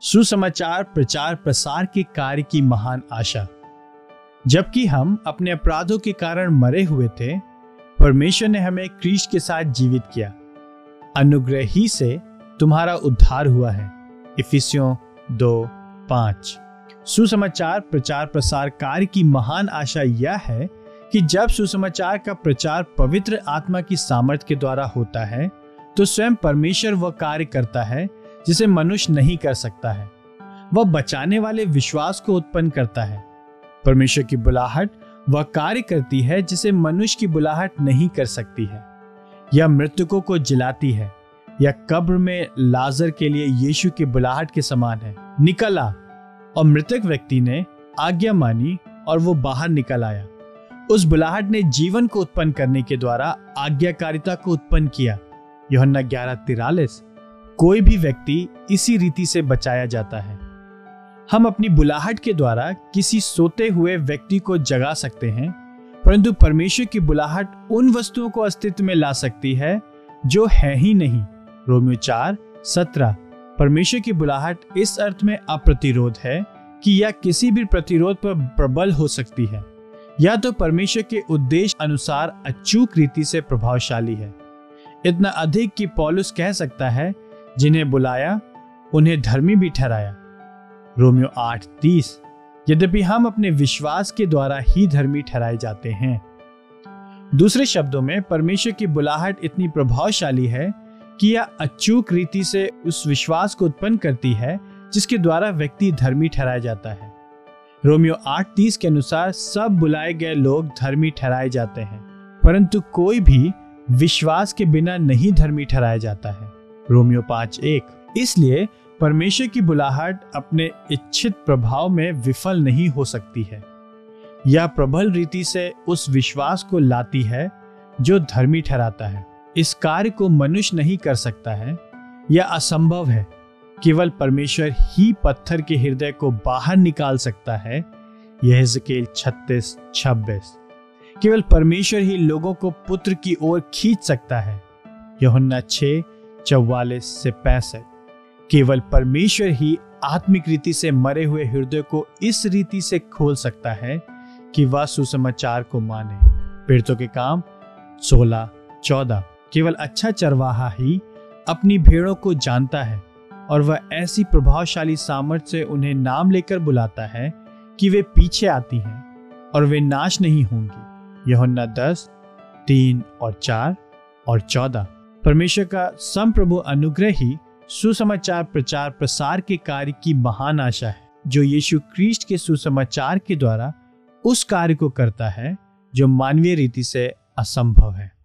सुसमाचार, प्रचार, प्रसार के कार्य की महान आशा। जबकि हम अपने अपराधों के कारण मरे हुए थे, परमेश्वर ने हमें क्रीश के साथ जीवित किया। अनुग्रह ही से तुम्हारा उद्धार हुआ है। इफिसियों दो, पाँच। सुसमाचार, प्रचार, प्रसार कार्य की महान आशा यह है कि जब सुसमाचार का प्रचार पवित्र आत्मा की सामर्थ्य के द्वारा होता है तो स्वयं परमेश्वर वह कार्य करता है जिसे मनुष्य नहीं कर सकता है। वह बचाने वाले विश्वास को उत्पन्न करता है। परमेश्वर की बुलाहट वह कार्य करती है जिसे मनुष्य की बुलाहट नहीं कर सकती है। यह मृतकों को जिलाती है। या कब्र में लाजर के लिए यीशु की बुलाहट के समान है। निकल और मृतक व्यक्ति ने आज्ञा मानी और वो बाहर निकल आया। उस बुलाहट ने जीवन को उत्पन्न करने के द्वारा आज्ञाकारिता को उत्पन्न किया। योहन्ना ग्यारह तिरालीस। कोई भी व्यक्ति इसी रीति से बचाया जाता है। हम अपनी बुलाहट के द्वारा किसी सोते हुए व्यक्ति को जगा सकते हैं, परंतु परमेश्वर की बुलाहट उन वस्तुओं को अस्तित्व में ला सकती है, जो है ही नहीं। रोमियो चार, सत्रह। परमेश्वर की बुलाहट इस अर्थ में अप्रतिरोध है कि यह किसी भी प्रतिरोध पर प्रबल हो सकती है। या तो परमेश्वर के उद्देश्य अनुसार अचूक रीति से प्रभावशाली है। इतना अधिक कि पॉलुस कह सकता है जिन्हें बुलाया, उन्हें धर्मी भी ठहराया। रोमियो आठ, तीस। यद्यपि हम अपने विश्वास के द्वारा ही धर्मी ठहराए जाते हैं। दूसरे शब्दों में, परमेश्वर की बुलाहट इतनी प्रभावशाली है कि यह अचूक रीति से उस विश्वास को उत्पन्न करती है, जिसके द्वारा व्यक्ति धर्मी ठहराया जाता है। रोमियो आठ, तीस के अनुसार सब बुलाए गए लोग धर्मी ठहराए जाते हैं, परंतु कोई भी विश्वास के बिना नहीं धर्मी ठहराया जाता है। रोमियो पाँच एक। इसलिए परमेश्वर की बुलाहट अपने इच्छित प्रभाव में विफल नहीं हो सकती है। यह प्रबल रीति से उस विश्वास को लाती है जो धर्मी ठहराता है। इस कार्य को मनुष्य नहीं कर सकता है। यह असंभव है। केवल परमेश्वर ही पत्थर के हृदय को बाहर निकाल सकता है। यह जकेल छत्तीस, छब्बीस। केवल परमेश्वर ही लोगों को पुत्र की ओर खींच सकता है। यहुन्ना छ चौवालीस से पैंसठ। केवल परमेश्वर ही आत्मिक रीति से मरे हुए हृदय को इस रीति से खोल सकता है कि वह सुसमाचार को माने। पीड़ितों के काम, सोलह, चौदह। केवल अच्छा चरवाहा ही अपनी भेड़ों को जानता है और वह ऐसी प्रभावशाली सामर्थ्य से उन्हें नाम लेकर बुलाता है कि वे पीछे आती हैं और वे नाश नहीं होंगी। यहोन्ना दस, तीन और चार और चौदह। परमेश्वर का संप्रभु अनुग्रह ही सुसमाचार प्रचार प्रसार के कार्य की महान आशा है, जो यीशु क्रिस्ट के सुसमाचार के द्वारा उस कार्य को करता है, जो मानवीय रीति से असंभव है।